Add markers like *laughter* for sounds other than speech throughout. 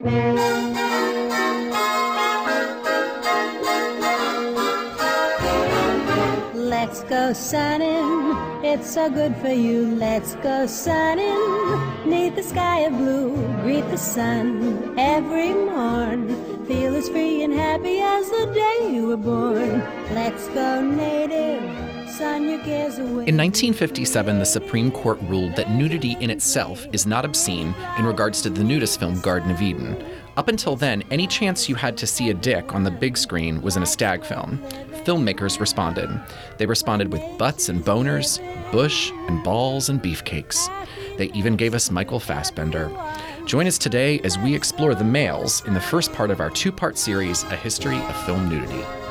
Let's go sunning, it's so good for you. Let's go sunning, neath the sky of blue. Greet the sun every morn. Feel as free and happy as the day you were born. Let's go native, In 1957, the Supreme Court ruled that nudity in itself is not obscene in regards to the nudist film Garden of Eden. Up until then, any chance you had to see a dick on the big screen was in a stag film. Filmmakers responded. They responded with butts and boners, bush and balls and beefcakes. They even gave us Michael Fassbender. Join us today as we explore the males in the first part of our two part series, A History of Film Nudity.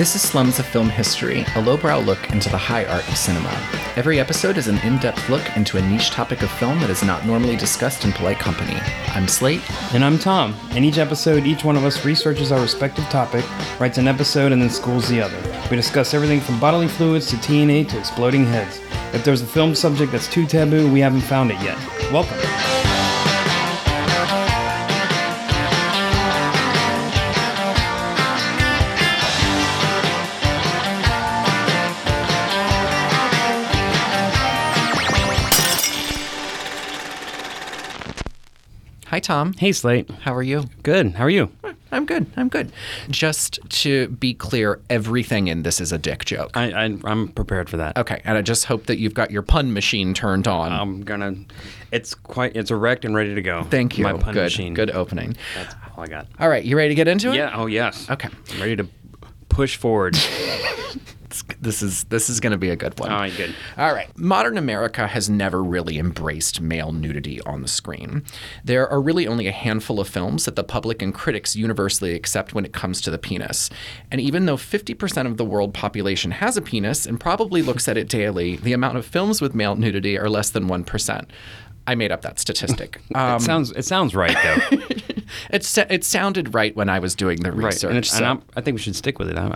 This is Slums of Film History, a lowbrow look into the high art of cinema. Every episode is an in depth look into a niche topic of film that is not normally discussed in polite company. I'm Slate. And I'm Tom. In each episode, each one of us researches our respective topic, writes an episode, and then schools the other. We discuss everything from bodily fluids to TNA to exploding heads. If there's a film subject that's too taboo, we haven't found it yet. Welcome. Hi, Tom. Hey, Slate. How are you? Good. How are you? I'm good. I'm good. Just to be clear, everything in this is a dick joke. I, I I'm prepared for that. Okay, and I just hope that you've got your pun machine turned on. I'm gonna. It's quite. It's erect and ready to go. Thank you. My pun good. machine. Good opening. That's all I got. All right, you ready to get into it? Yeah. Oh yes. Okay. I'm ready to push forward. *laughs* This is this is going to be a good one. all right. Good. All right. Modern America has never really embraced male nudity on the screen. There are really only a handful of films that the public and critics universally accept when it comes to the penis. And even though 50% of the world population has a penis and probably looks at it *laughs* daily, the amount of films with male nudity are less than 1%. I made up that statistic. Um, *laughs* it sounds. It sounds right though. *laughs* it, it sounded right when I was doing the right. research. And, it's, and so- I'm, I think we should stick with it. I,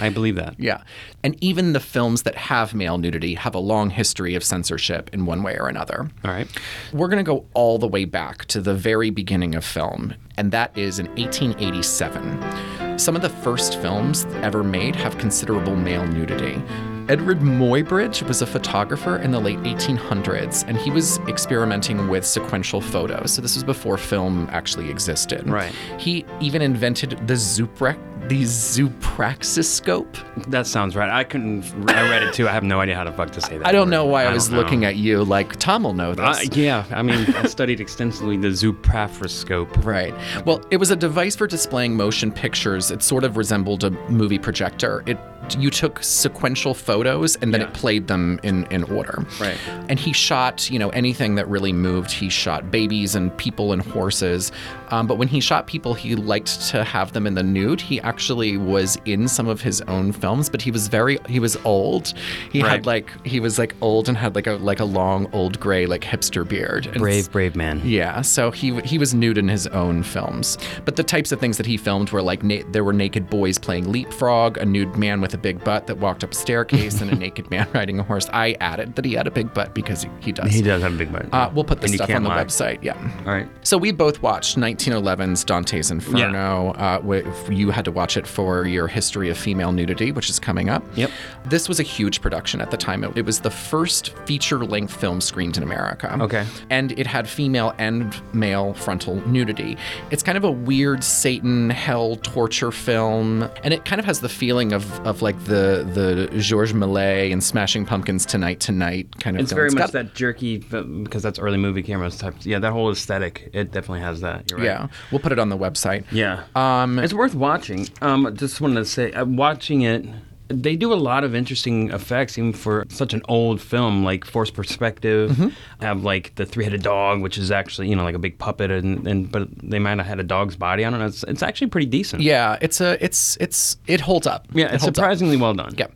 I, I believe that. Yeah. And even the films that have male nudity have a long history of censorship in one way or another. All right. We're going to go all the way back to the very beginning of film, and that is in 1887. Some of the first films ever made have considerable male nudity. Edward Muybridge was a photographer in the late 1800s, and he was experimenting with sequential photos. So this was before film actually existed. Right. He even invented the Zuprex, the Zupraxiscope. That sounds right. I couldn't. I read it too. I have no idea how the fuck to say that. I don't word. know why I, don't was know. looking at you like Tom will know this. Uh, yeah, I mean, I studied extensively the zoopraphroscope. *laughs* Right. Well, it was a device for displaying motion pictures. It sort of resembled a movie projector. It you took sequential photos and then Yeah. it played them in, in order. Right. And he shot, you know, anything that really moved. He shot babies and people and horses. Um, but when he shot people, he liked to have them in the nude. He actually was in some of his own films, but he was very he was old. He Right. had like he was like old and had like a like a long old gray like hipster beard. And Brave, brave man. yeah, so he he was nude in his own films, but the types of things that he filmed were like na- there were naked boys playing leapfrog, a nude man with a big butt that walked up a staircase, and a *laughs* naked man riding a horse. I added that he had a big butt because he, he does. He does have a big butt. Uh, we'll put the And stuff on the lie. website. Yeah. All right. So we both watched 1911's Dante's Inferno. Uh, wi- you had to watch it for your history of female nudity, which is coming up. Yep. This was a huge production at the time. It, it was the first feature-length film screened in America. Okay. And it had female and male frontal nudity. It's kind of a weird Satan hell torture film, and it kind of has the feeling of, of like the the Georges Méliès and Smashing Pumpkins Tonight Tonight kind of. It's film. very much got- that jerky because that's early movie cameras type. Yeah, that whole aesthetic. It definitely has that. You're right. Yeah, we'll put it on the website. Yeah. Um, It's worth watching. Um, just wanted to say, uh, watching it, they do a lot of interesting effects, even for such an old film, like Forced Perspective. Mm-hmm. Have like the three-headed dog, which is actually you know like a big puppet, and, and but they might have had a dog's body. I don't know. It's, it's actually pretty decent. Yeah, it's a it's it's it holds up. Yeah, It it's holds up. surprisingly well done. Yeah.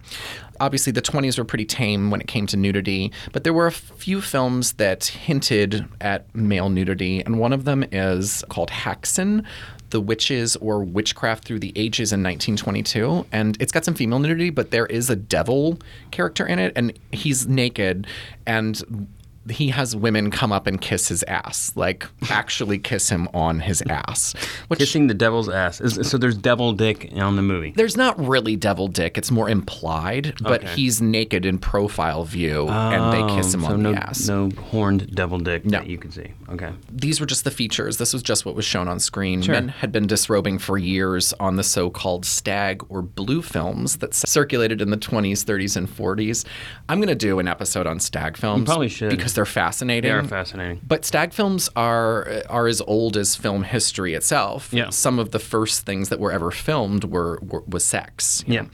Obviously, the 20s were pretty tame when it came to nudity, but there were a few films that hinted at male nudity, and one of them is called Haxan. The Witches or Witchcraft Through the Ages in 1922. And it's got some female nudity, but there is a devil character in it, and he's naked. And he has women come up and kiss his ass, like actually kiss him on his ass. Which Kissing the devil's ass. Is, so there's devil dick on the movie. there's not really devil dick; it's more implied. But Okay. he's naked in profile view, and they kiss him Oh, so on no, the ass. No horned devil dick No. that you can see. Okay. These were just the features. This was just what was shown on screen. Sure. Men had been disrobing for years on the so-called stag or blue films that circulated in the 20s, 30s, and 40s. I'm going to do an episode on stag films. probably should. because they're fascinating. They are fascinating. But stag films are are as old as film history itself. Yeah. Some of the first things that were ever filmed were, were was sex. Yeah.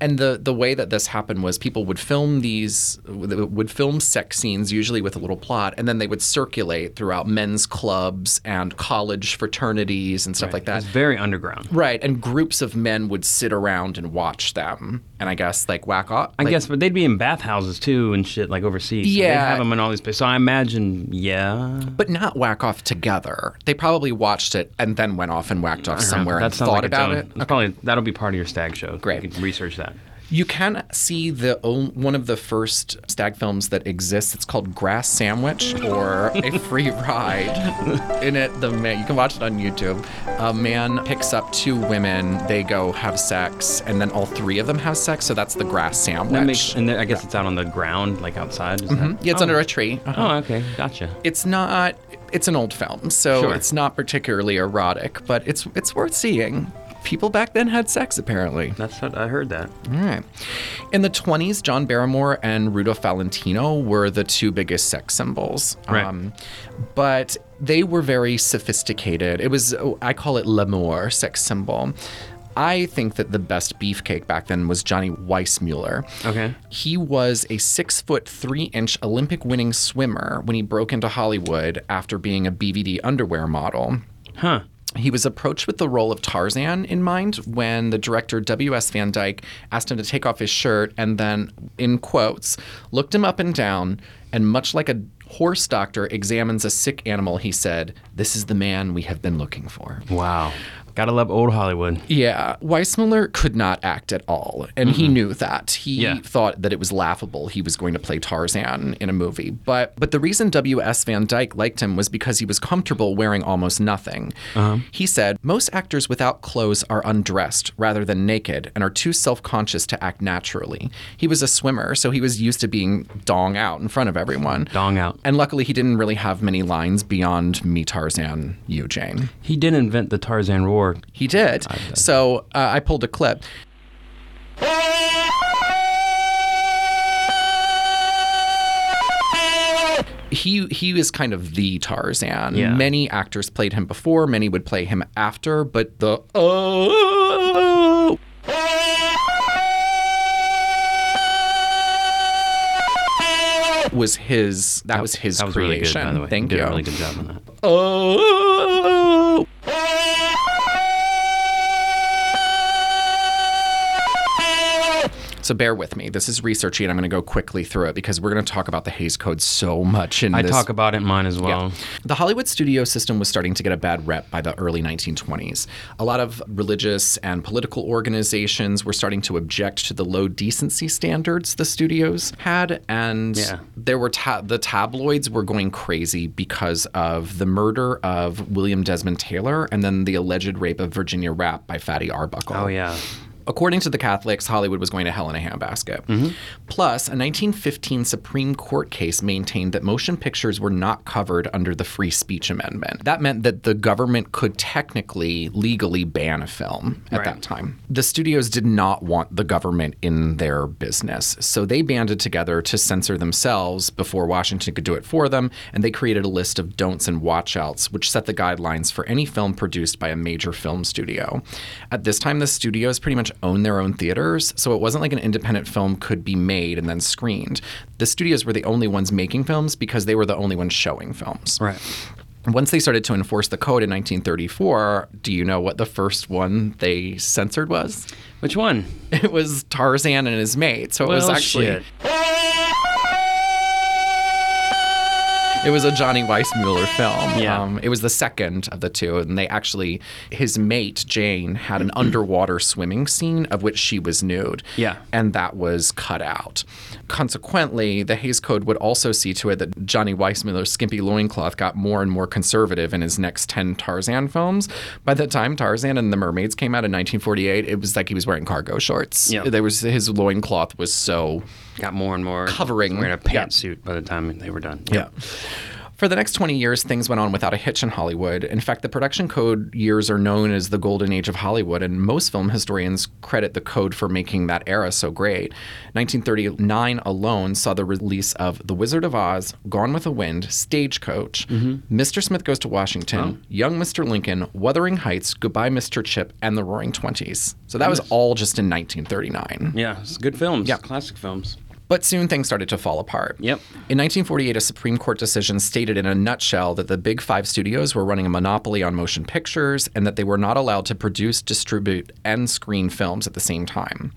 Know. And the the way that this happened was people would film these would film sex scenes usually with a little plot and then they would circulate throughout men's clubs and college fraternities and stuff like that. It's very underground. Right, and groups of men would sit around and watch them, and I guess like whack off. I guess, but they'd be in bathhouses too and shit like overseas. So They'd Yeah. have them in all these places. So I imagine, yeah. but not whack off together. They probably watched it and then went off and whacked off somewhere that and thought like about it. It's probably that'll be part of your stag show. Great. You can research that. You can see the one of the first stag films that exists. It's called Grass Sandwich or A Free Ride. In it, the man you can watch it on YouTube. A man picks up two women. They go have sex, and then all three of them have sex. So that's the Grass Sandwich. That makes, and I guess it's out on the ground, like outside. Is that? yeah, it's oh. under a tree. Uh-huh. Oh, okay, gotcha. It's not. It's an old film, so Sure. it's not particularly erotic, but it's it's worth seeing. People back then had sex, apparently. That's what I heard. That All right. In the 20s, John Barrymore and Rudolph Valentino were the two biggest sex symbols. Right. Um, but they were very sophisticated. It was, I call it l'amour, sex symbol. I think that the best beefcake back then was Johnny Weissmuller. Okay. He was a six foot three inch Olympic winning swimmer when he broke into Hollywood after being a BVD underwear model. huh? He was approached with the role of Tarzan in mind when the director W.S. Van Dyke asked him to take off his shirt and then, in quotes, looked him up and down. And much like a horse doctor examines a sick animal, he said, This is the man we have been looking for. Wow. Gotta love old Hollywood. Yeah, Weissmuller could not act at all, and he mm-hmm. knew that. He Yeah. thought that it was laughable he was going to play Tarzan in a movie. But but the reason W.S. Van Dyke liked him was because he was comfortable wearing almost nothing. Uh-huh. He said, "Most actors without clothes are undressed rather than naked and are too self-conscious to act naturally. He was a swimmer, so he was used to being dong out in front of everyone. Dong out. And luckily he didn't really have many lines beyond me Tarzan, you Jane." He did invent the Tarzan roar. He did. So uh, I pulled a clip. He he was kind of the Tarzan. Yeah. Many actors played him before. Many would play him after. But the oh was his. That, was his That was creation. really good, by the way. Thank you. you. Did a really good job on that. Oh. So bear with me. This is researchy, and I'm going to go quickly through it because we're going to talk about the Hays Code so much in I this. talk about it in mine as well. The Hollywood studio system was starting to get a bad rep by the early 1920s. A lot of religious and political organizations were starting to object to the low decency standards the studios had, and Yeah. there were ta- the tabloids were going crazy because of the murder of William Desmond Taylor and then the alleged rape of Virginia Rapp by Fatty Arbuckle. Oh yeah. According to the Catholics, Hollywood was going to hell in a handbasket. Mm-hmm. Plus, a 1915 Supreme Court case maintained that motion pictures were not covered under the Free Speech Amendment. That meant that the government could technically, legally ban a film at Right. that time. The studios did not want the government in their business, so they banded together to censor themselves before Washington could do it for them, and they created a list of don'ts and watchouts, which set the guidelines for any film produced by a major film studio. At this time, the studios pretty much owned their own theaters, so it wasn't like an independent film could be made and then screened. The studios were the only ones making films because they were the only ones showing films. Right. Once they started to enforce the code in 1934, do you know what the first one they censored was? Which one? It was Tarzan and his mate. So it was actually shit. It was a Johnny Weissmuller film. Yeah. Um, it was the second of the two, and they actually, his mate Jane had an underwater swimming scene of which she was nude. Yeah. and that was cut out. Consequently, the Hays Code would also see to it that Johnny Weissmuller's skimpy loincloth got more and more conservative in his next ten Tarzan films. By the time Tarzan and the Mermaids came out in 1948, it was like he was wearing cargo shorts. Yeah. there was his loincloth was so Got more and more Covering. Wearing a Yeah. pantsuit by the time they were done. Yeah. For the next 20 years, things went on without a hitch in Hollywood. In fact, the production code years are known as the golden age of Hollywood, and most film historians credit the code for making that era so great. 1939 alone saw the release of The Wizard of Oz, Gone with the Wind, Stagecoach, mm-hmm. Mr. Smith Goes to Washington, oh. Young Mr. Lincoln, Wuthering Heights, Goodbye Mr. Chip, and The Roaring Twenties. So that was all just in 1939. Yeah, it's good films. Yeah. Classic films. But soon things started to fall apart. Yep. In 1948, a Supreme Court decision stated in a nutshell that the Big Five studios were running a monopoly on motion pictures and that they were not allowed to produce, distribute, and screen films at the same time.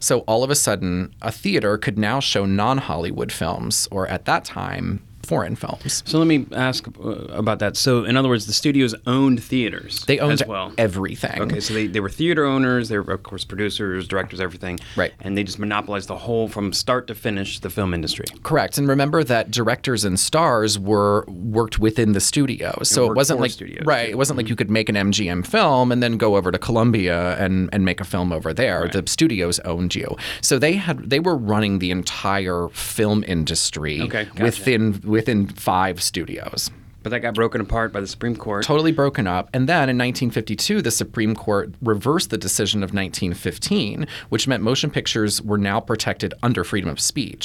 So all of a sudden, a theater could now show non Hollywood films, or at that time, foreign films. So let me ask uh, about that. So, in other words, the studios owned theaters. They owned well. everything. Okay, so they, they were theater owners. They were, of course, producers, directors, everything. Right. And they just monopolized the whole, from start to finish, the film industry. Correct. And remember that directors and stars were worked within the studio. So it wasn't like studios, right. Mm-hmm. it wasn't like you could make an MGM film and then go over to Columbia and and make a film over there. The studios owned you. So they had they were running the entire film industry Okay, gotcha. within within 5 studios But that got broken apart by the Supreme Court. totally broken up. And then in 1952, the Supreme Court reversed the decision of 1915, which meant motion pictures were now protected under freedom of speech.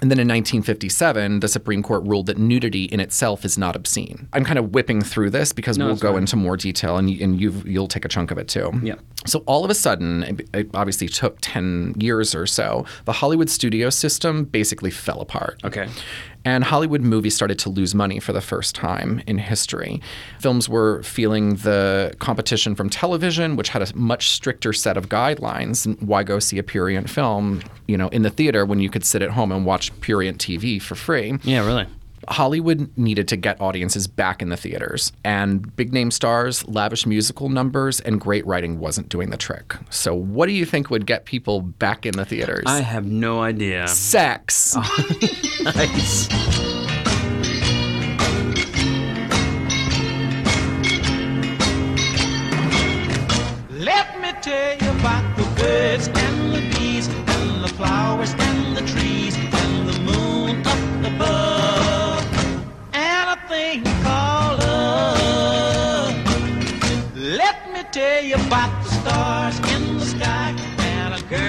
And then in 1957, the Supreme Court ruled that nudity in itself is not obscene. I'm kind of whipping through this because we'll go fine. into more detail, and, you, and you've, you'll take a chunk of it too. Yeah. So all of a sudden, it- it obviously took 10 years or so, the Hollywood studio system basically fell apart. Okay. And Hollywood movies started to lose money for the first time in history. Films were feeling the competition from television, which had a much stricter set of guidelines. Why go see a purient film, you know, in the theater when you could sit at home and watch purient TV for free? Yeah, really. Hollywood needed to get audiences back in the theaters, and big name stars, lavish musical numbers, and great writing wasn't doing the trick. So, what do you think would get people back in the theaters? I have no idea. Sex. *laughs* Nice. Let me tell you about the birds and the bees and the flowers and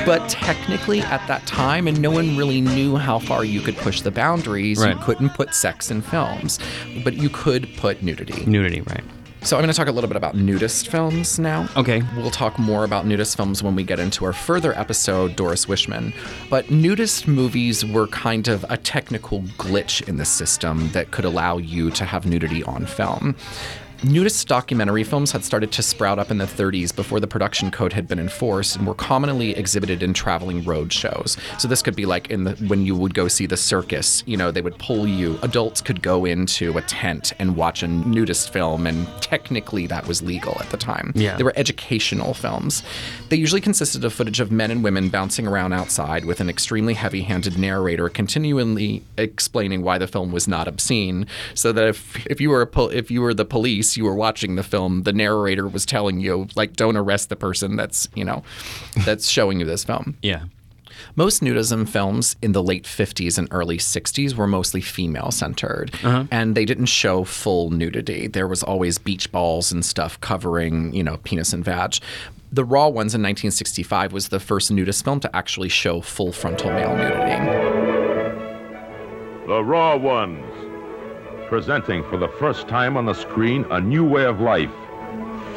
But technically, at that time, and no one really knew how far you could push the boundaries, Right. you couldn't put sex in films, but you could put nudity. Nudity, right. So, I'm going to talk a little bit about nudist films now. Okay. We'll talk more about nudist films when we get into our further episode, Doris Wishman. But nudist movies were kind of a technical glitch in the system that could allow you to have nudity on film. Nudist documentary films had started to sprout up in the 30s before the production code had been enforced and were commonly exhibited in traveling road shows. So this could be like in the when you would go see the circus, you know, they would pull you adults could go into a tent and watch a nudist film and technically that was legal at the time. Yeah. They were educational films. They usually consisted of footage of men and women bouncing around outside with an extremely heavy-handed narrator continually explaining why the film was not obscene, so that if if you were a pol- if you were the police, you were watching the film, the narrator was telling you like don't arrest the person that's, you know, that's showing you this film. Yeah. Most nudism films in the late 50s and early 60s were mostly female centered, uh-huh. and they didn't show full nudity. There was always beach balls and stuff covering, you know, penis and vag. The Raw ones in 1965 was the first nudist film to actually show full frontal male nudity. The Raw Ones, presenting for the first time on the screen a new way of life,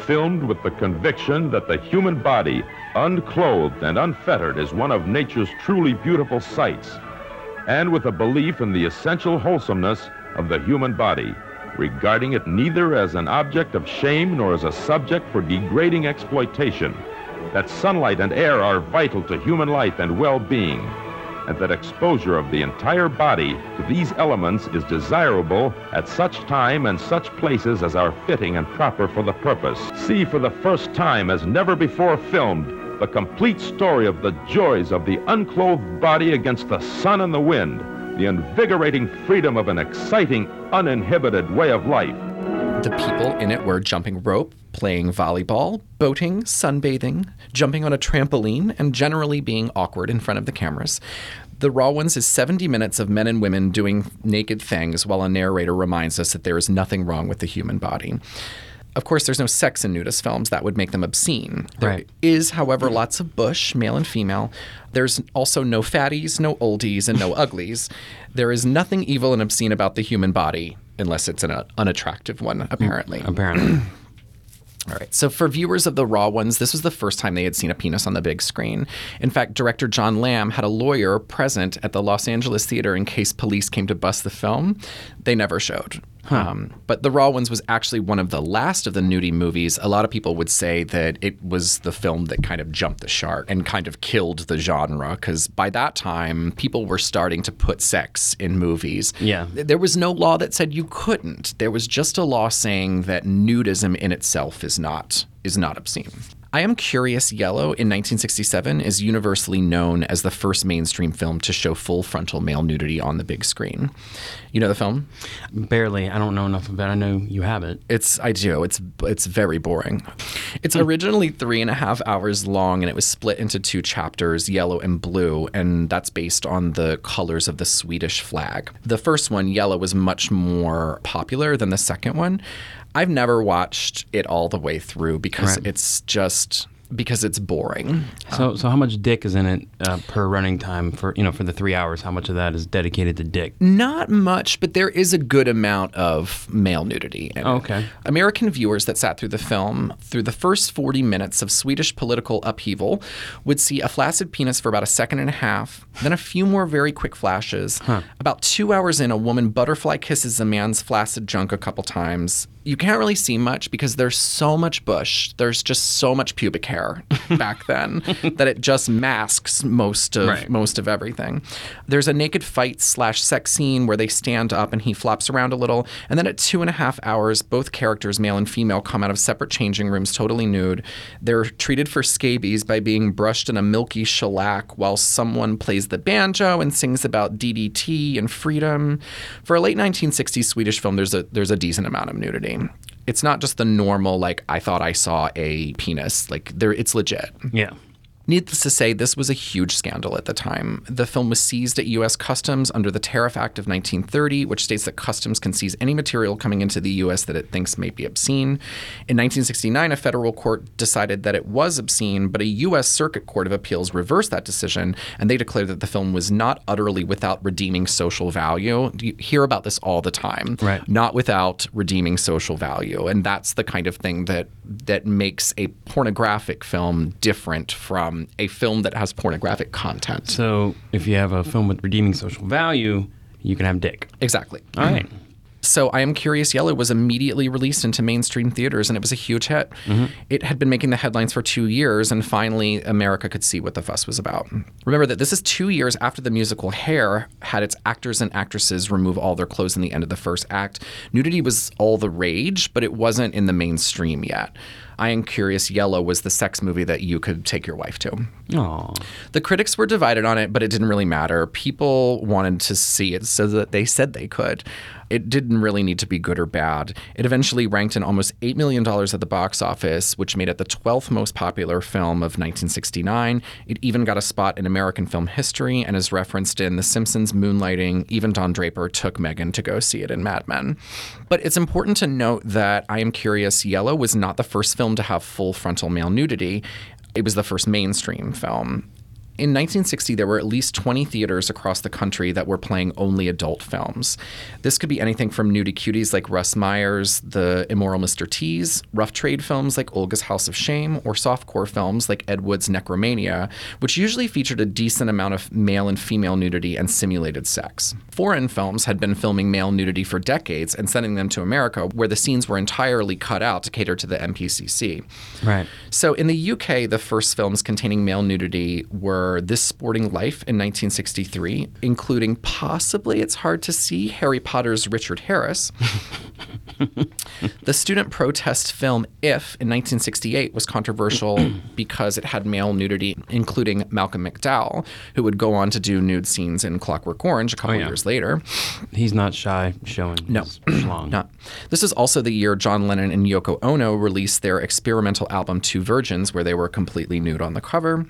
filmed with the conviction that the human body, unclothed and unfettered, is one of nature's truly beautiful sights, and with a belief in the essential wholesomeness of the human body. regarding it neither as an object of shame nor as a subject for degrading exploitation, that sunlight and air are vital to human life and well being, and that exposure of the entire body to these elements is desirable at such time and such places as are fitting and proper for the purpose. See for the first time, as never before filmed, the complete story of the joys of the unclothed body against the sun and the wind, the invigorating freedom of an exciting, uninhibited way of life. The people in it were jumping rope, playing volleyball, boating, sunbathing, jumping on a trampoline, and generally being awkward in front of the cameras. The Raw Ones is 70 minutes of men and women doing naked things while a narrator reminds us that there is nothing wrong with the human body. Of course, there's no sex in nudist films. That would make them obscene. There is, Right. however, lots of bush, male and female. There's also no fatties, no oldies, and no *laughs* uglies. There is nothing evil and obscene about the human body, unless it's an uh, unattractive one, apparently. Apparently. *clears throat* All right. So for viewers of the Raw ones, this was the first time they had seen a penis on the big screen. In fact, director John Lamb had a lawyer present at the Los Angeles theater in case police came to bust the film. They never showed. Um, but the Raw ones was actually one of the last of the nudie movies. A lot of people would say that it was the film that kind of jumped the shark and kind of killed the genre because by that time people were starting to put sex in movies. Yeah. There was no law that said you couldn't. There was just a law saying that nudism in itself is not is not obscene. I Am Curious Yellow in 1967 is universally known as the first mainstream film to show full frontal male nudity on the big screen. You know the film? Barely. I don't know enough about it. I know you have it. It's I do. It's it's very boring. It's hmm. originally three and a half hours long, and it was split into two chapters, yellow and blue, and that's based on the colors of the Swedish flag. The first one, yellow, was much more popular than the second one. I've never watched it all the way through because Right. it's just because it's boring. So, so how much dick is in it uh, per running time for you know for the three hours? How much of that is dedicated to dick? Not much, but there is a good amount of male nudity. In it. Okay. American viewers that sat through the film, through the first 40 minutes of Swedish political upheaval, would see a flaccid penis for about a second and a half, then a few more very quick flashes. About two hours in, a woman butterfly kisses a man's flaccid junk a couple times. You can't really see much because there's so much bush. There's just so much pubic hair *laughs* back then that it just masks most of Right. most of everything. There's a naked fight slash sex scene where they stand up and he flops around a little. And then at two and a half hours, both characters, male and female, come out of separate changing rooms totally nude. They're treated for scabies by being brushed in a milky shellac while someone plays the banjo and sings about DDT and freedom. For a late 1960s Swedish film, there's a there's a decent amount of nudity. It's not just the normal like I thought I saw a penis. Like there it's legit. Yeah. Needless to say, this was a huge scandal at the time. The film was seized at U.S. Customs under the Tariff Act of 1930, which states that Customs can seize any material coming into the U.S. that it thinks may be obscene. In 1969, a federal court decided that it was obscene, but a U.S. Circuit Court of Appeals reversed that decision, and they declared that the film was not utterly without redeeming social value. You hear about this all the time. Right. Not without redeeming social value, and that's the kind of thing that that makes a pornographic film different from Um, a film that has pornographic content. So if you have a film with redeeming social value, you can have dick. Exactly. All right. Mm-hmm. So I Am Curious Yellow was immediately released into mainstream theaters and it was a huge hit. Mm-hmm. It had been making the headlines for two years and finally America could see what the fuss was about. Remember that this is two years after the musical Hair had its actors and actresses remove all their clothes in the end of the first act. Nudity was all the rage, but it wasn't in the mainstream yet. I Am Curious Yellow was the sex movie that you could take your wife to. Oh. The critics were divided on it, but it didn't really matter. People wanted to see it so that they said they could. It didn't really need to be good or bad. It eventually ranked in almost $8 million at the box office, which made it the 12th most popular film of 1969. It even got a spot in American film history and is referenced in The Simpsons, Moonlighting. Even Don Draper took Megan to go see it in Mad Men. But it's important to note that I Am Curious Yellow was not the first film to have full frontal male nudity. It was the first mainstream film In 1960, there were at least 20 theaters across the country that were playing only adult films. This could be anything from nudie cuties like Russ Meyer's The Immoral Mr. Tease, rough trade films like Olga's House of Shame, or softcore films like Ed Wood's Necromania, which usually featured a decent amount of male and female nudity and simulated sex. Foreign films had been filming male nudity for decades and sending them to America, where the scenes were entirely cut out to cater to the MPCC. Right. So in the UK, the first films containing male nudity were This Sporting Life in 1963, including possibly, it's hard to see, Harry Potter's Richard Harris. *laughs* the student protest film If in 1968 was controversial *clears throat* because it had male nudity, including Malcolm McDowell, who would go on to do nude scenes in Clockwork Orange a couple oh, yeah. years later. He's not shy showing No. his *clears throat* schlong. Not. This is also the year John Lennon and Yoko Ono released their experimental album Two Virgins, where they were completely nude on the cover.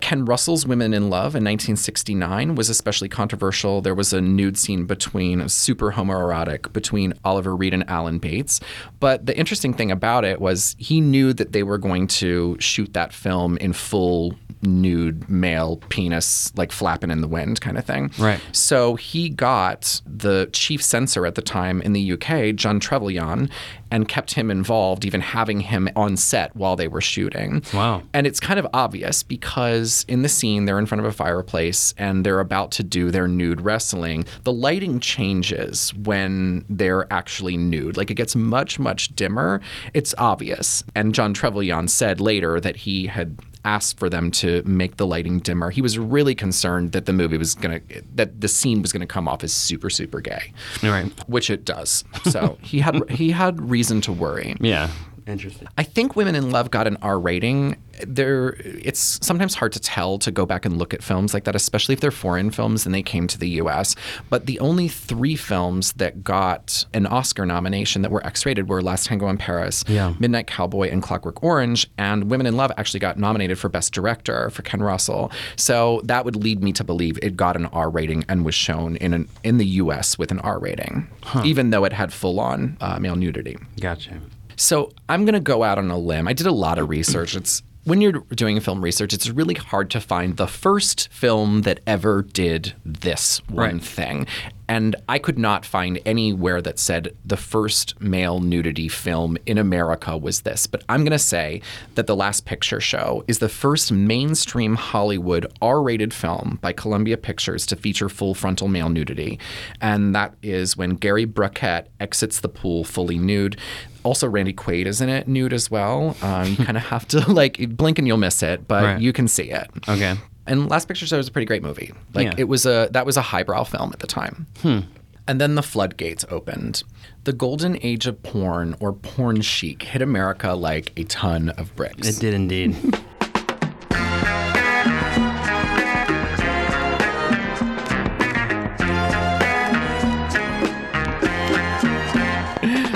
Ken Russell's Women in Love in 1969 was especially controversial. There was a nude scene between super homoerotic between Oliver Reed and Alan Bates. But the interesting thing about it was he knew that they were going to shoot that film in full nude male penis, like flapping in the wind kind of thing. Right. So he got the chief censor at the time in the UK, John Trevelyan, and kept him involved, even having him on set while they were shooting. Wow. And it's kind of obvious because in the scene, they're in front of a fireplace and they're about to do their nude wrestling. The lighting changes when they're actually nude. Like it gets much, much dimmer. It's obvious. And John Trevelyan said later that he had asked for them to make the lighting dimmer. He was really concerned that the movie was going to, that the scene was going to come off as super, super gay, right. which it does. So he had he had reason to worry. Yeah. Interesting. I think Women in Love got an R rating. There, it's sometimes hard to tell to go back and look at films like that, especially if they're foreign films and they came to the U.S. But the only three films that got an Oscar nomination that were X-rated were Last Tango in Paris, Yeah. Midnight Cowboy, and Clockwork Orange. And Women in Love actually got nominated for Best Director for Ken Russell. So that would lead me to believe it got an R rating and was shown in an in the U.S. with an R rating, even though it had full-on uh, male nudity. Gotcha. So I'm going to go out on a limb. I did a lot of research. It's when you're doing film research, it's really hard to find the first film that ever did this one Right. thing. And I could not find anywhere that said the first male nudity film in America was this. But I'm going to say that The Last Picture Show is the first mainstream Hollywood R rated film by Columbia Pictures to feature full frontal male nudity. And that is when Gary Brackett exits the pool fully nude. Also, Randy Quaid is in it, nude as well. Um, you kind of have to *laughs* like blink and you'll miss it, but Right. you can see it. Okay. And Last Picture Show was a pretty great movie. Like Yeah. it was a that was a highbrow film at the time. Hmm. And then the floodgates opened. The golden age of porn or porn chic hit America like a ton of bricks. It did indeed. *laughs*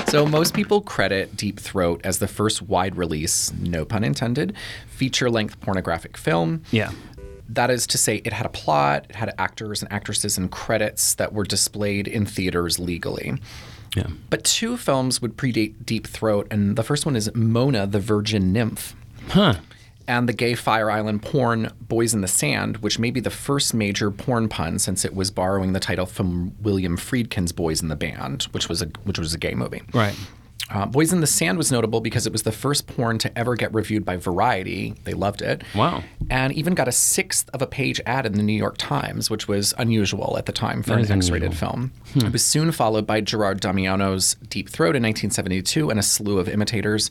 So most people credit Deep Throat as the first wide release, no pun intended, feature-length pornographic film. yeah. That is to say, it had a plot, it had actors and actresses and credits that were displayed in theaters legally. Yeah. But two films would predate Deep Throat, and the first one is Mona the Virgin Nymph. Huh. And the gay Fire Island porn Boys in the Sand, which may be the first major porn pun since it was borrowing the title from William Friedkin's Boys in the Band, which was a which was a gay movie. Right. Uh, Boys in the Sand was notable because it was the first porn to ever get reviewed by Variety. They loved it. Wow. And even got a sixth of a page ad in the New York Times, which was unusual at the time for That an X rated film. It was soon followed by Gerard Damiano's Deep Throat in 1972 and a slew of imitators.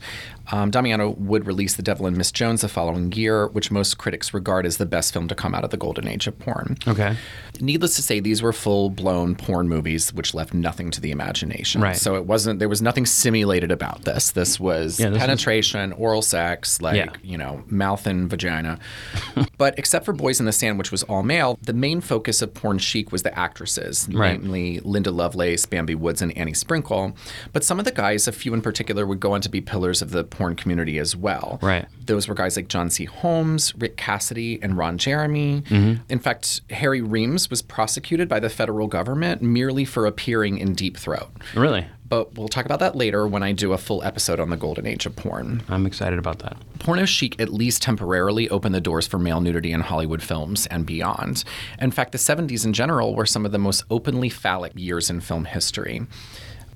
Um, Damiano would release The Devil and Miss Jones the following year, which most critics regard as the best film to come out of the golden age of porn. Okay. Needless to say, these were full blown porn movies, which left nothing to the imagination. Right. So it wasn't, there was nothing simulated about this. This was Yeah, this was- penetration, oral sex, like, Yeah. you know, mouth and vagina. *laughs* but except for Boys in the Sand, which was all male, the main focus of porn chic was the actresses, Right. namely Linda Lovelace, Bambi Woods, and Annie Sprinkle. But some of the guys, a few in particular, would go on to be pillars of the porn community as well. Right. Those were guys like John C. Holmes, Rick Cassidy, and Ron Jeremy. Mm-hmm. In fact, Harry Reams was prosecuted by the federal government merely for appearing in Deep Throat. Really? but we'll talk about that later when I do a full episode on the golden age of porn. I'm excited about that. Porno chic at least temporarily opened the doors for male nudity in Hollywood films and beyond. In fact, the 70s in general were some of the most openly phallic years in film history.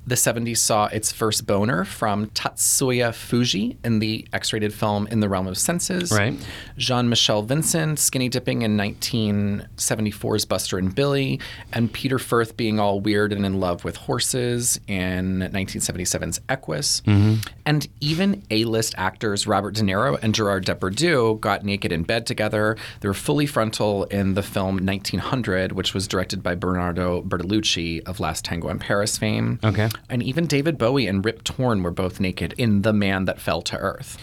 The 70s saw its first boner from Tatsuya Fuji in the X rated film In the Realm of Senses. Right. Jan-Michael Vincent skinny dipping in 1974's Buster and Billy, and Peter Firth being all weird and in love with horses in 1977's Equus. Mm-hmm. And even A list actors Robert De Niro and Gerard Depardieu got naked in bed together. They were fully frontal in the film 1900, which was directed by Bernardo Bertolucci of Last Tango in Paris fame. Okay. And even David Bowie and Rip Torn were both naked in The Man That Fell to Earth.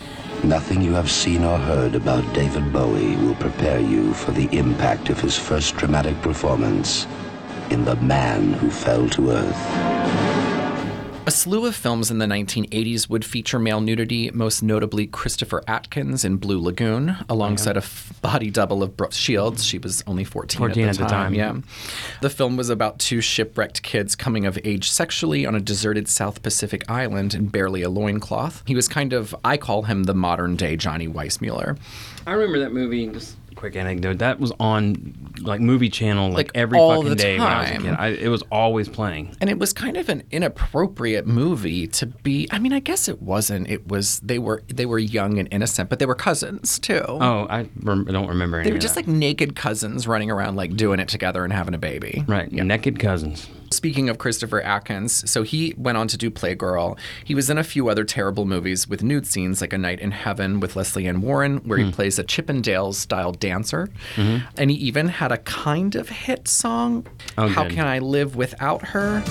Nothing you have seen or heard about David Bowie will prepare you for the impact of his first dramatic performance in The Man Who Fell to Earth. A slew of films in the 1980s would feature male nudity, most notably Christopher Atkins in Blue Lagoon, alongside a f- body double of Brooke Shields. She was only 14, 14 at at the the time. time. Yeah. The film was about two shipwrecked kids coming of age sexually on a deserted South Pacific island in barely a loincloth. He was kind of, I call him the modern day Johnny Weissmuller. I remember that movie. Just a quick anecdote. That was on like movie channel like, Like, every fucking day when I was a kid. I, it was always playing. And it was kind of an inappropriate movie to be. I mean, I guess it wasn't. It was they were they were young and innocent, but they were cousins too. Oh, I rem- don't remember any They were just that. like naked cousins running around like doing it together and having a baby. right, naked cousins. Speaking of Christopher Atkins, so he went on to do Playgirl. He was in a few other terrible movies with nude scenes, like A Night in Heaven with Lesley Ann Warren, where Hmm. he plays a Chippendales style dancer. Mm-hmm. And he even had a kind of hit song, Oh, How good. Can I Live Without Her?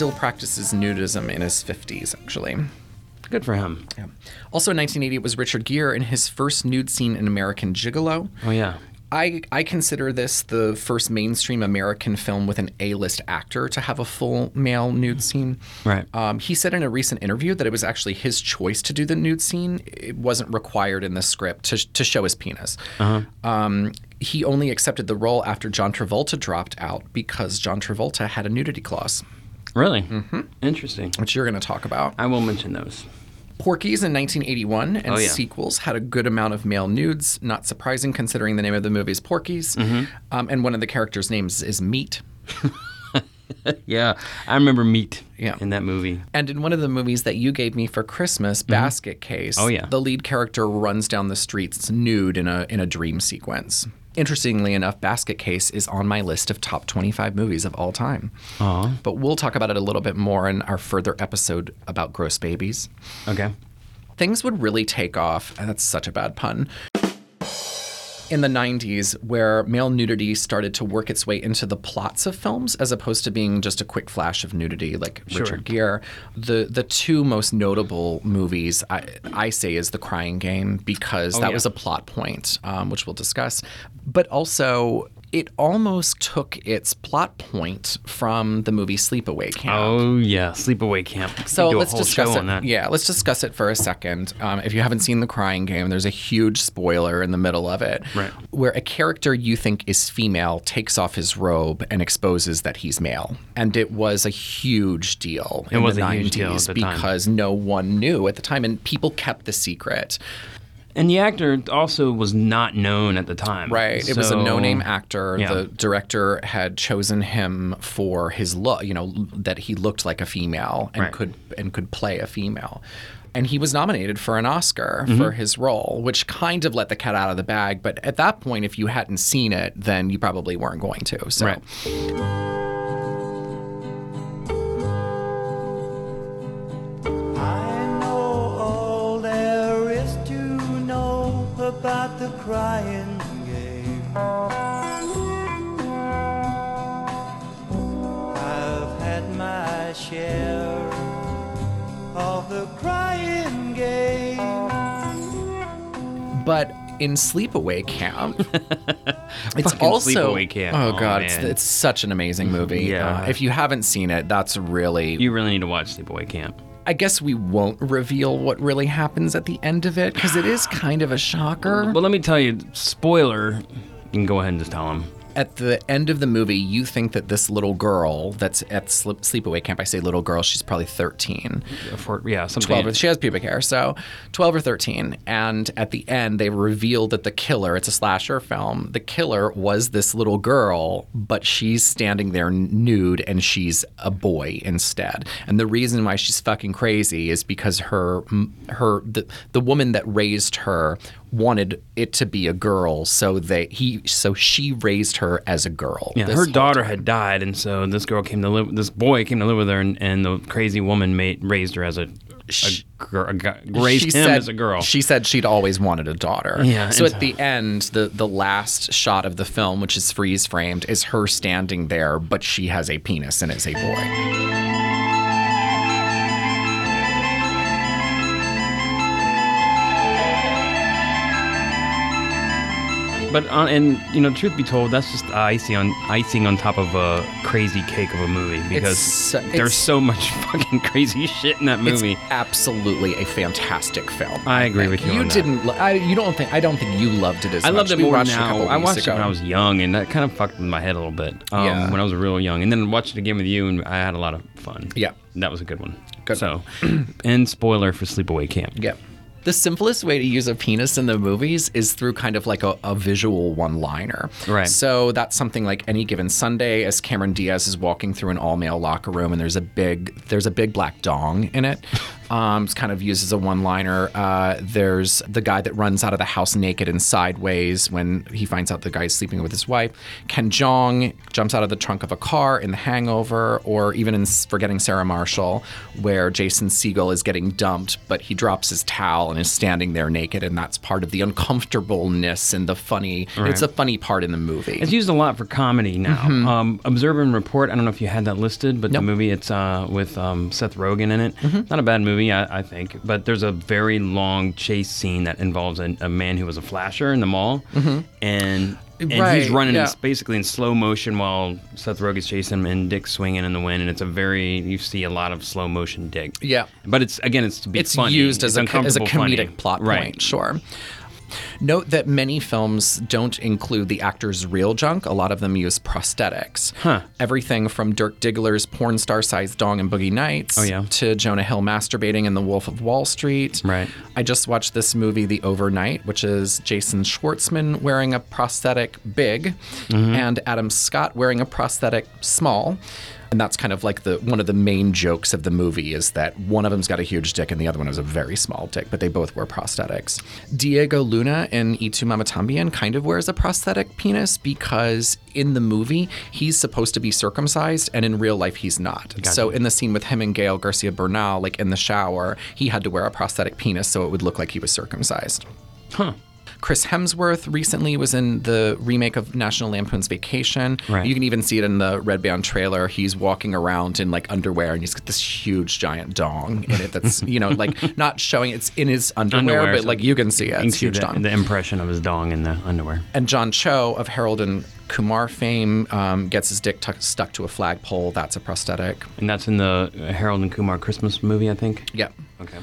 Still practices nudism in his 50s, actually. Good for him. Yeah. Also in 1980, it was Richard Gere in his first nude scene in American Gigolo. Oh yeah. I, I consider this the first mainstream American film with an A-list actor to have a full male nude scene. Right. Um, he said in a recent interview that it was actually his choice to do the nude scene. It wasn't required in the script to, to show his penis. Uh Um, he only accepted the role after John Travolta dropped out because John Travolta had a nudity clause, Really? Mm-hmm. Interesting. which you're going to talk about. I will mention those. Porky's in 1981 and Oh, yeah. sequels had a good amount of male nudes. Not surprising considering the name of the movie is Porky's. Mm-hmm. Um, and one of the characters' names is Meat. *laughs* Yeah, I remember Meat. Yeah. In that movie. And in one of the movies that you gave me for Christmas, Basket Case, Oh, yeah. the lead character runs down the streets nude in a in a dream sequence. Interestingly enough, Basket Case is on my list of top 25 movies of all time. But we'll talk about it a little bit more in our further episode about gross babies. Okay. things would really take off, and that's such a bad pun. In the 90s, where male nudity started to work its way into the plots of films as opposed to being just a quick flash of nudity like Richard Gere, the, the two most notable movies I, I say is The Crying Game because that yeah. was a plot point, um, which we'll discuss. But also, it almost took its plot point from the movie Sleepaway Camp. Oh yeah, Sleepaway Camp. We So let's discuss it. Yeah, let's discuss it for a second. Um, if you haven't seen The Crying Game, there's a huge spoiler in the middle of it, Right. where a character you think is female takes off his robe and exposes that he's male, and it was a huge deal. It in was the a huge deal at 90s the time. because no one knew at the time, and people kept the secret. And the actor also was not known at the time. Right. It was a no-name actor. Yeah. The director had chosen him for his look, you know, that he looked like a female and Right. could and could play a female. And he was nominated for an Oscar Mm-hmm. for his role, which kind of let the cat out of the bag. But at that point, if you hadn't seen it, then you probably weren't going to. So Right. Share of the crying game. But in Sleepaway Camp. *laughs* it's also Sleepaway Camp. Oh Oh, god, it's, it's such an amazing movie. Yeah. Uh, if you haven't seen it, that's really. You really need to watch Sleepaway Camp. I guess we won't reveal what really happens at the end of it because it is kind of a shocker. But let me tell you, spoiler. You can go ahead and just tell him. At the end of the movie, you think that this little girl that's at sleep, sleepaway camp, I say little girl, she's probably 13. For, yeah, something. 12 or, she has pubic hair so 12 or 13 and at the end they reveal that the killer it's a slasher film the killer was this little girl but she's standing there nude and she's a boy instead and the reason why she's fucking crazy is because her her the, the woman that raised her wanted it to be a girl so they he so she raised her as a girl Yeah, her daughter time. had died, and so this girl came to live. This boy came to live with her, and, and the crazy woman made raised her as a, a, guy- raised she him said, as a girl. She said she'd always wanted a daughter. Yeah, So at the end, the the last shot of the film, which is freeze framed, is her standing there, but she has a penis and is a boy. But uh, and you know, truth be told, that's just icing on icing on top of a crazy cake of a movie because so- there's so much *laughs* fucking crazy shit in that movie. It's absolutely a fantastic film. I agree think. with you You on didn't. lo- I, you don't think? I don't think you loved it as I much. loved it We more now. couple I watched ago. it when I was young, and that kind of fucked with my head a little bit. Um, Yeah. When I was real young, and then watched it again with you, and I had a lot of fun. Yeah. that was a good one. Good. So, *clears throat* and spoiler for Sleepaway Camp. Yeah. The simplest way to use a penis in the movies is through kind of like a, a visual one liner. Right. So that's something like any given Sunday as Cameron Diaz is walking through an all male locker room and there's a big there's a big black dong in it. *laughs* Um, it's kind of used as a one liner. Uh, there's the guy that runs out of the house naked and sideways when he finds out the guy's sleeping with his wife. Ken Jeong jumps out of the trunk of a car in The Hangover, or even in Forgetting Sarah Marshall, where Jason Segel is getting dumped, but he drops his towel and is standing there naked, and that's part of the uncomfortableness and the funny. It's a funny part in the movie. It's used a lot for comedy now. Um, Observe and Report. I don't know if you had that listed, but Nope. the movie it's uh, with um, Seth Rogen in it. Not a bad movie, I, I think. But there's a very long chase scene that involves a, a man who was a flasher in the mall, and and Right, he's running yeah. in, basically in slow motion while Seth Rogen's chasing him and Dick's swinging in the wind, and it's a very you see a lot of slow motion Dick. Yeah. but it's again it's to be it's funny. used It's as a, as a comedic funny. plot right. point, sure. Note that many films don't include the actor's real junk. A lot of them use prosthetics. Huh. Everything from Dirk Diggler's porn star sized dong in Boogie Nights Oh, yeah. to Jonah Hill masturbating in The Wolf of Wall Street. Right. I just watched this movie, The Overnight, which is Jason Schwartzman wearing a prosthetic big Mm-hmm. and Adam Scott wearing a prosthetic small. And that's kind of like the one of the main jokes of the movie is that one of them's got a huge dick and the other one has a very small dick, but they both wear prosthetics. Diego Luna in Y Tu Mamá También kind of wears a prosthetic penis because in the movie he's supposed to be circumcised and in real life he's not. So in the scene with him and Gael Garcia Bernal, like in the shower, he had to wear a prosthetic penis so it would look like he was circumcised. Huh. Chris Hemsworth recently was in the remake of National Lampoon's Vacation. Right. You can even see it in the Red Band trailer. He's walking around in like underwear and he's got this huge giant dong in it that's, you know, like *laughs* not showing it's in his underwear, Underwear, but like you can see it. It's huge the, dong. the impression of his dong in the underwear. and John Cho of Harold and Kumar fame um, gets his dick tuck stuck to a flagpole. That's a prosthetic. And that's in the Harold and Kumar Christmas movie, I think. Yeah. Okay.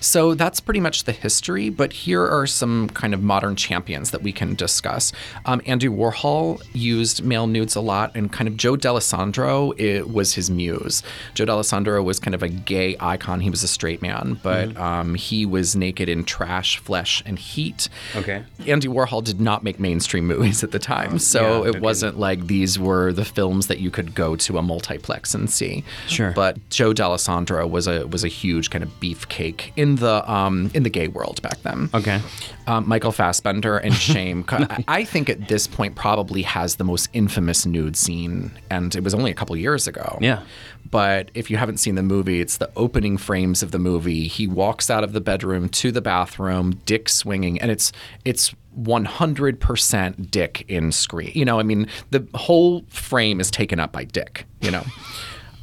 So that's pretty much the history, but here are some kind of modern champions that we can discuss. Um, Andy Warhol used male nudes a lot, and kind of Joe Dallesandro it was his muse. Joe Dallesandro was kind of a gay icon. He was a straight man, but Mm-hmm. um, he was naked in Trash, Flesh, and Heat. Okay. Andy Warhol did not make mainstream movies at the time, so yeah, it okay. wasn't like these were the films that you could go to a multiplex and see. Sure. But Joe Dallesandro was a was a huge kind of beefcake in the um, in the gay world back then. Okay. Um, Michael Fassbender and *laughs* Shame. I- I think at this point probably has the most infamous nude scene, and it was only a couple years ago. Yeah. But if you haven't seen the movie, it's the opening frames of the movie. He walks out of the bedroom to the bathroom, dick swinging, and it's it's 100% dick in screen. You know, I mean, the whole frame is taken up by dick. You know. *laughs*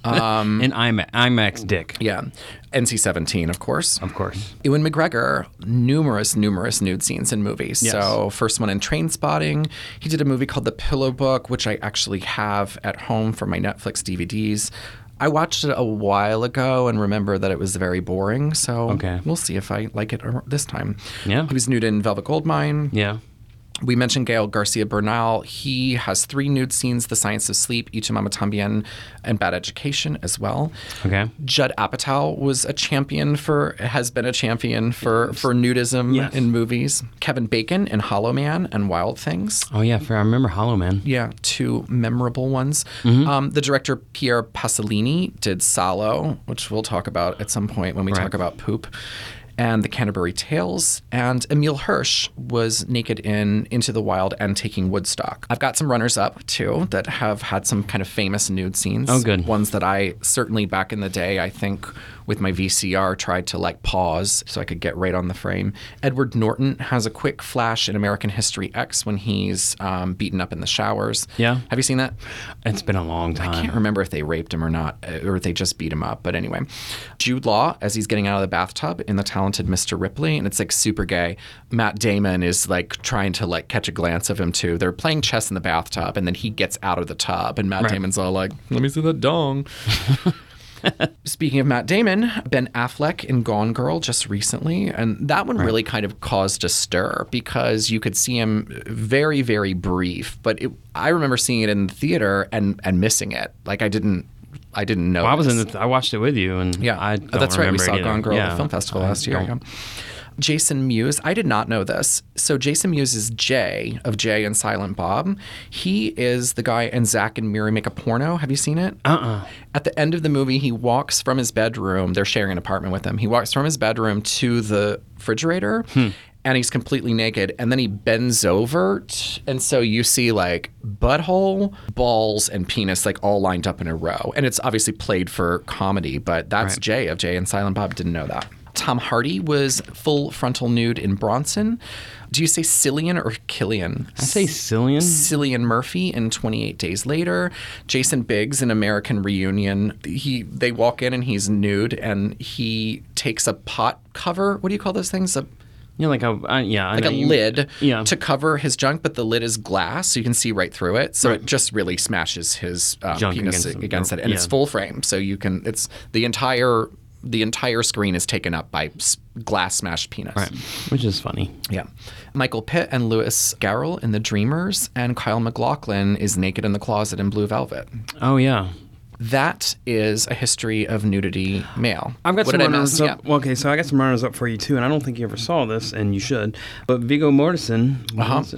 Um, *laughs* in IMAX, IMAX dick. Yeah. NC 17, of course. Of course. Ewan McGregor, numerous, numerous nude scenes in movies. Yes. So, first one in Trainspotting. He did a movie called The Pillow Book, which I actually have at home for my Netflix DVDs. I watched it a while ago and remember that it was very boring. So, Okay. we'll see if I like it this time. Yeah. He was nude in Velvet Goldmine. Yeah. We mentioned Gael Garcia Bernal. He has three nude scenes The Science of Sleep, Y Tu Mamá También, and Bad Education as well. Okay. Judd Apatow was a champion for, has been a champion for, for nudism Yes. in movies. Kevin Bacon in Hollow Man and Wild Things. Oh yeah, for I remember Hollow Man. Yeah, two memorable ones. Mm-hmm. Um, the director Pierre Pasolini did Salo, which we'll talk about at some point when we Right. talk about poop, and the Canterbury Tales. And Emile Hirsch was naked in Into the Wild and Taking Woodstock. I've got some runners up too that have had some kind of famous nude scenes. Oh, good. Ones that I certainly back in the day, I think with my VCR tried to like pause so I could get right on the frame. Edward Norton has a quick flash in American History X when he's um, beaten up in the showers. Yeah. Have you seen that? It's been a long time. I can't remember if they raped him or not, uh, or if they just beat him up. But anyway, Jude Law, as he's getting out of the bathtub in The Talented Mr. Ripley, and it's like super gay. Matt Damon is like trying to like catch a glance of him too. They're playing chess in the bathtub, and then he gets out of the tub, and Matt Right. Damon's all like, "Let me see that dong." *laughs* Speaking of Matt Damon, Ben Affleck in Gone Girl just recently, and that one really kind of caused a stir because you could see him very, very brief. But it, I remember seeing it in the theater and and missing it. Like I didn't, I didn't know. Well, I was in the. I watched it with you, and Yeah, I Oh, that's right. We saw it either. Gone Girl at the film festival I last year. yeah. Jason Mewes. I did not know this. So Jason Mewes is Jay of Jay and Silent Bob. He is the guy and Zack and Miri make a porno. Have you seen it? Uh-uh. At the end of the movie, he walks from his bedroom. They're sharing an apartment with him. He walks from his bedroom to the refrigerator. Hmm. And he's completely naked, and then he bends over, and so you see like butthole, balls, and penis like all lined up in a row. And it's obviously played for comedy, but that's Right. Jay of Jay and Silent Bob. Didn't know that. Tom Hardy was full frontal nude in Bronson. Do you say Cillian or Killian? I say Cillian. Cillian Murphy in 28 Days Later, Jason Biggs in American Reunion. He they walk in and he's nude and he takes a pot cover. What do you call those things? A Yeah, like a uh, yeah, like a you- lid Yeah. to cover his junk, but the lid is glass, so you can see right through it. So it just really smashes his um, penis against against, it, and it's full frame, so you can. It's the entire the entire screen is taken up by glass smashed penis. Right, which is funny. Yeah. Michael Pitt and Louis Garrel in The Dreamers, and Kyle MacLachlan is naked in the closet in Blue Velvet. Oh yeah, That is a history of nudity male. I've got What some runners up. Yeah. Well, okay, so I got some runners up for you too, and I don't think you ever saw this, and you should. But Viggo Mortensen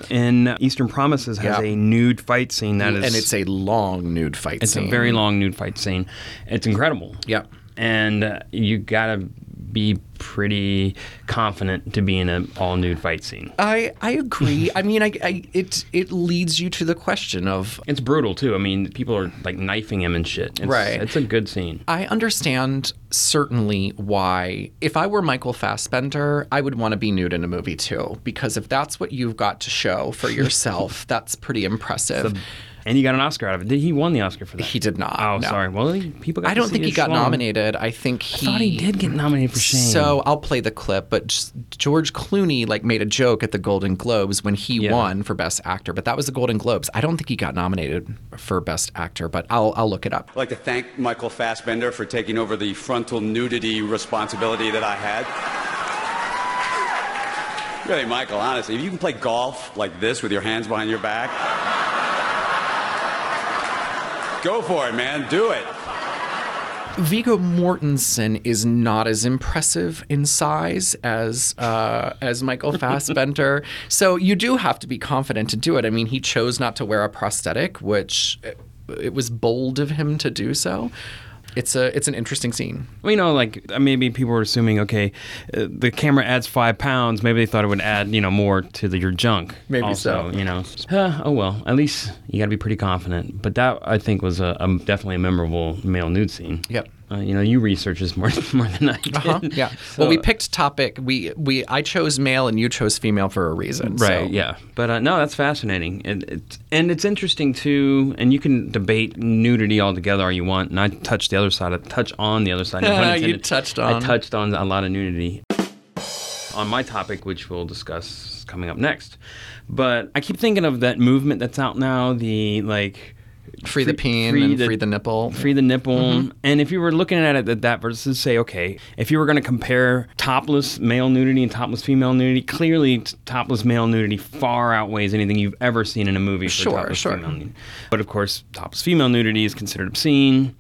in Eastern Promises has Uh-huh. Yeah. a nude fight scene that is, and it's a long nude fight scene. it's scene. a very long nude fight scene. It's incredible. Yep. and uh, you gotta be pretty confident to be in an all nude fight scene. I, I agree. *laughs* I mean, I, I it it leads you to the question of It's brutal too. I mean, people are like knifing him and shit. It's, Right. It's a good scene. I understand certainly why, if I were Michael Fassbender, I would want to be nude in a movie too. Because if that's what you've got to show for *laughs* yourself, that's pretty impressive. And he got an Oscar out of it. Did he won the Oscar for that? He did not. Oh, no. sorry. Well, he- people. Got I to don't see think he got schlong. nominated. I think he. I thought he did get nominated for Shame. So I'll play the clip, but George Clooney like made a joke at the Golden Globes when he Yeah. won for Best Actor, but that was the Golden Globes. I don't think he got nominated for Best Actor, but I'll I'll look it up. I'd like to thank Michael Fassbender for taking over the frontal nudity responsibility that I had. Really, Michael, honestly, if you can play golf like this with your hands behind your back, go for it, man. Do it. Viggo Mortensen is not as impressive in size as uh, as Michael Fassbender, *laughs* so you do have to be confident to do it. I mean, he chose not to wear a prosthetic, which it was bold of him to do so. It's a it's an interesting scene. Well, you know, like uh, maybe people were assuming, okay, uh, the camera adds five pounds. Maybe they thought it would add, you know, more to the, your junk. Maybe also, so. You know, Uh, oh well. At least you got to be pretty confident. But that I think was a, a definitely a memorable male nude scene. Yep. Uh, you know, you research this more *laughs* more than I did. Uh-huh, yeah. So- well, we picked topic. We we I chose male and you chose female for a reason. so- Right. Yeah. But uh, no, that's fascinating, and it's and it's interesting too. And you can debate nudity altogether all you want. And I touched the other side. I touch on the other side. *laughs* pun You touched I touched on a lot of nudity on my topic, which we'll discuss coming up next. But I keep thinking of that movement that's out now. The like. Free the peen and free the nipple. Free the nipple. Mm-hmm. And if you were looking at it at that versus say, okay, if you were going to compare topless male nudity and topless female nudity, clearly t- topless male nudity far outweighs anything you've ever seen in a movie. For Sure, topless sure. But of course, topless female nudity is considered obscene.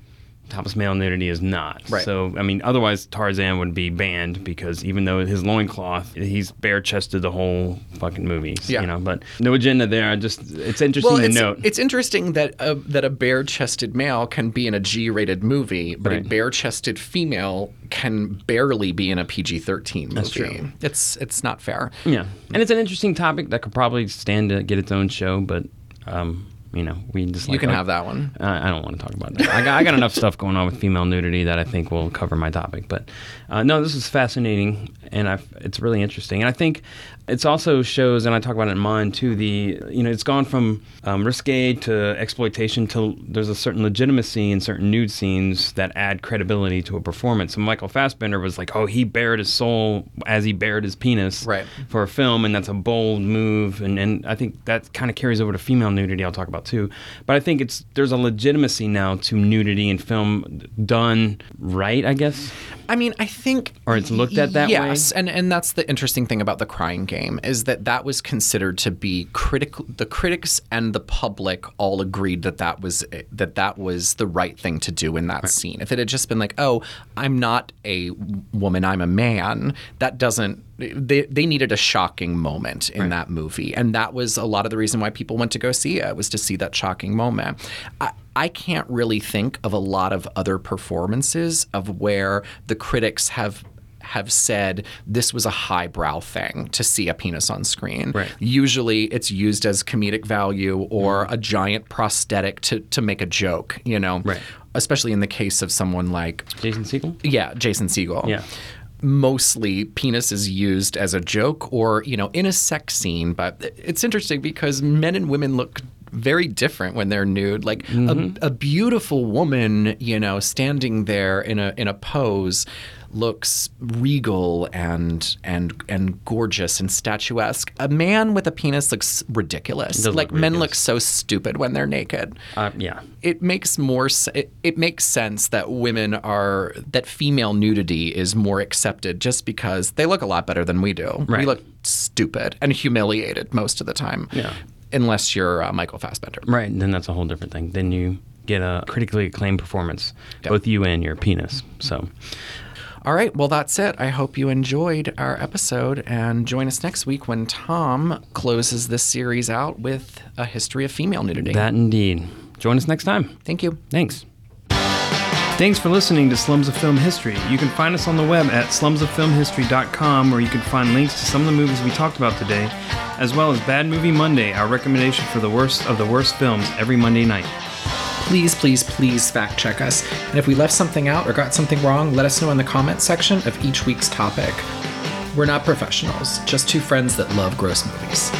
Topless male nudity is not. Right. So, I mean, otherwise Tarzan would be banned because even though his loincloth, he's bare chested the whole fucking movie. Yeah. You know, but no agenda there. I just, it's interesting Well, to it's, note. it's interesting that a, that a bare-chested male can be in a G-rated movie, but Right. a bare-chested female can barely be in a PG-13 movie. That's true. It's it's not fair. Yeah, and it's an interesting topic that could probably stand to get its own show, but um, you know, we just You can like- have that one. I I don't want to talk about that. I got, I got enough stuff going on with female nudity that I think will cover my topic. But uh, no, this is fascinating, and i it's really interesting. And I think it's also shows, and I talk about it in mine too. The you know, it's gone from um, risque to exploitation to there's a certain legitimacy in certain nude scenes that add credibility to a performance. So Michael Fassbender was like, oh, he bared his soul as he bared his penis Right. for a film, and that's a bold move. And, and I think that kind of carries over to female nudity. I'll talk about too. But I think it's there's a legitimacy now to nudity in film done right. I guess. I mean, I think, Or it's looked at that way? yes, and and that's the interesting thing about the Crying Game is that that was considered to be critical. The critics and the public all agreed that that was that that was the right thing to do in that scene. If it had just been like, oh, I'm not a woman, I'm a man, that doesn't. They, they needed a shocking moment in that movie, and that was a lot of the reason why people went to go see it was to see that shocking moment. I, I can't really think of a lot of other performances of where the critics have have said this was a highbrow thing to see a penis on screen. Right. Usually it's used as comedic value or a giant prosthetic to, to make a joke, you know. Right. Especially in the case of someone like Jason Segel. yeah, Jason Segel. Yeah. Mostly penis is used as a joke or, you know, in a sex scene, but it's interesting because men and women look very different when they're nude. Like Mm-hmm. a, a beautiful woman, you know, standing there in a in a pose looks regal and and and gorgeous and statuesque. A man with a penis looks ridiculous. Like look men ridiculous. look so stupid when they're naked Uh, yeah. it makes more it, it makes sense that women are that female nudity is more accepted just because they look a lot better than we do. We look stupid and humiliated most of the time. Yeah. Unless you're uh, Michael Fassbender. Right. And then that's a whole different thing. Then you get a critically acclaimed performance, both you and your penis. So. All right, well that's it. I hope you enjoyed our episode and join us next week when Tom closes this series out with a history of female nudity. That indeed. Join us next time. Thank you. Thanks. Thanks for listening to Slums of Film History. You can find us on the web at slumsoffilmhistory.com where you can find links to some of the movies we talked about today, as well as Bad Movie Monday, our recommendation for the worst of the worst films every Monday night. Please, please, please fact check us. And if we left something out or got something wrong, let us know in the comments section of each week's topic. We're not professionals, just two friends that love gross movies.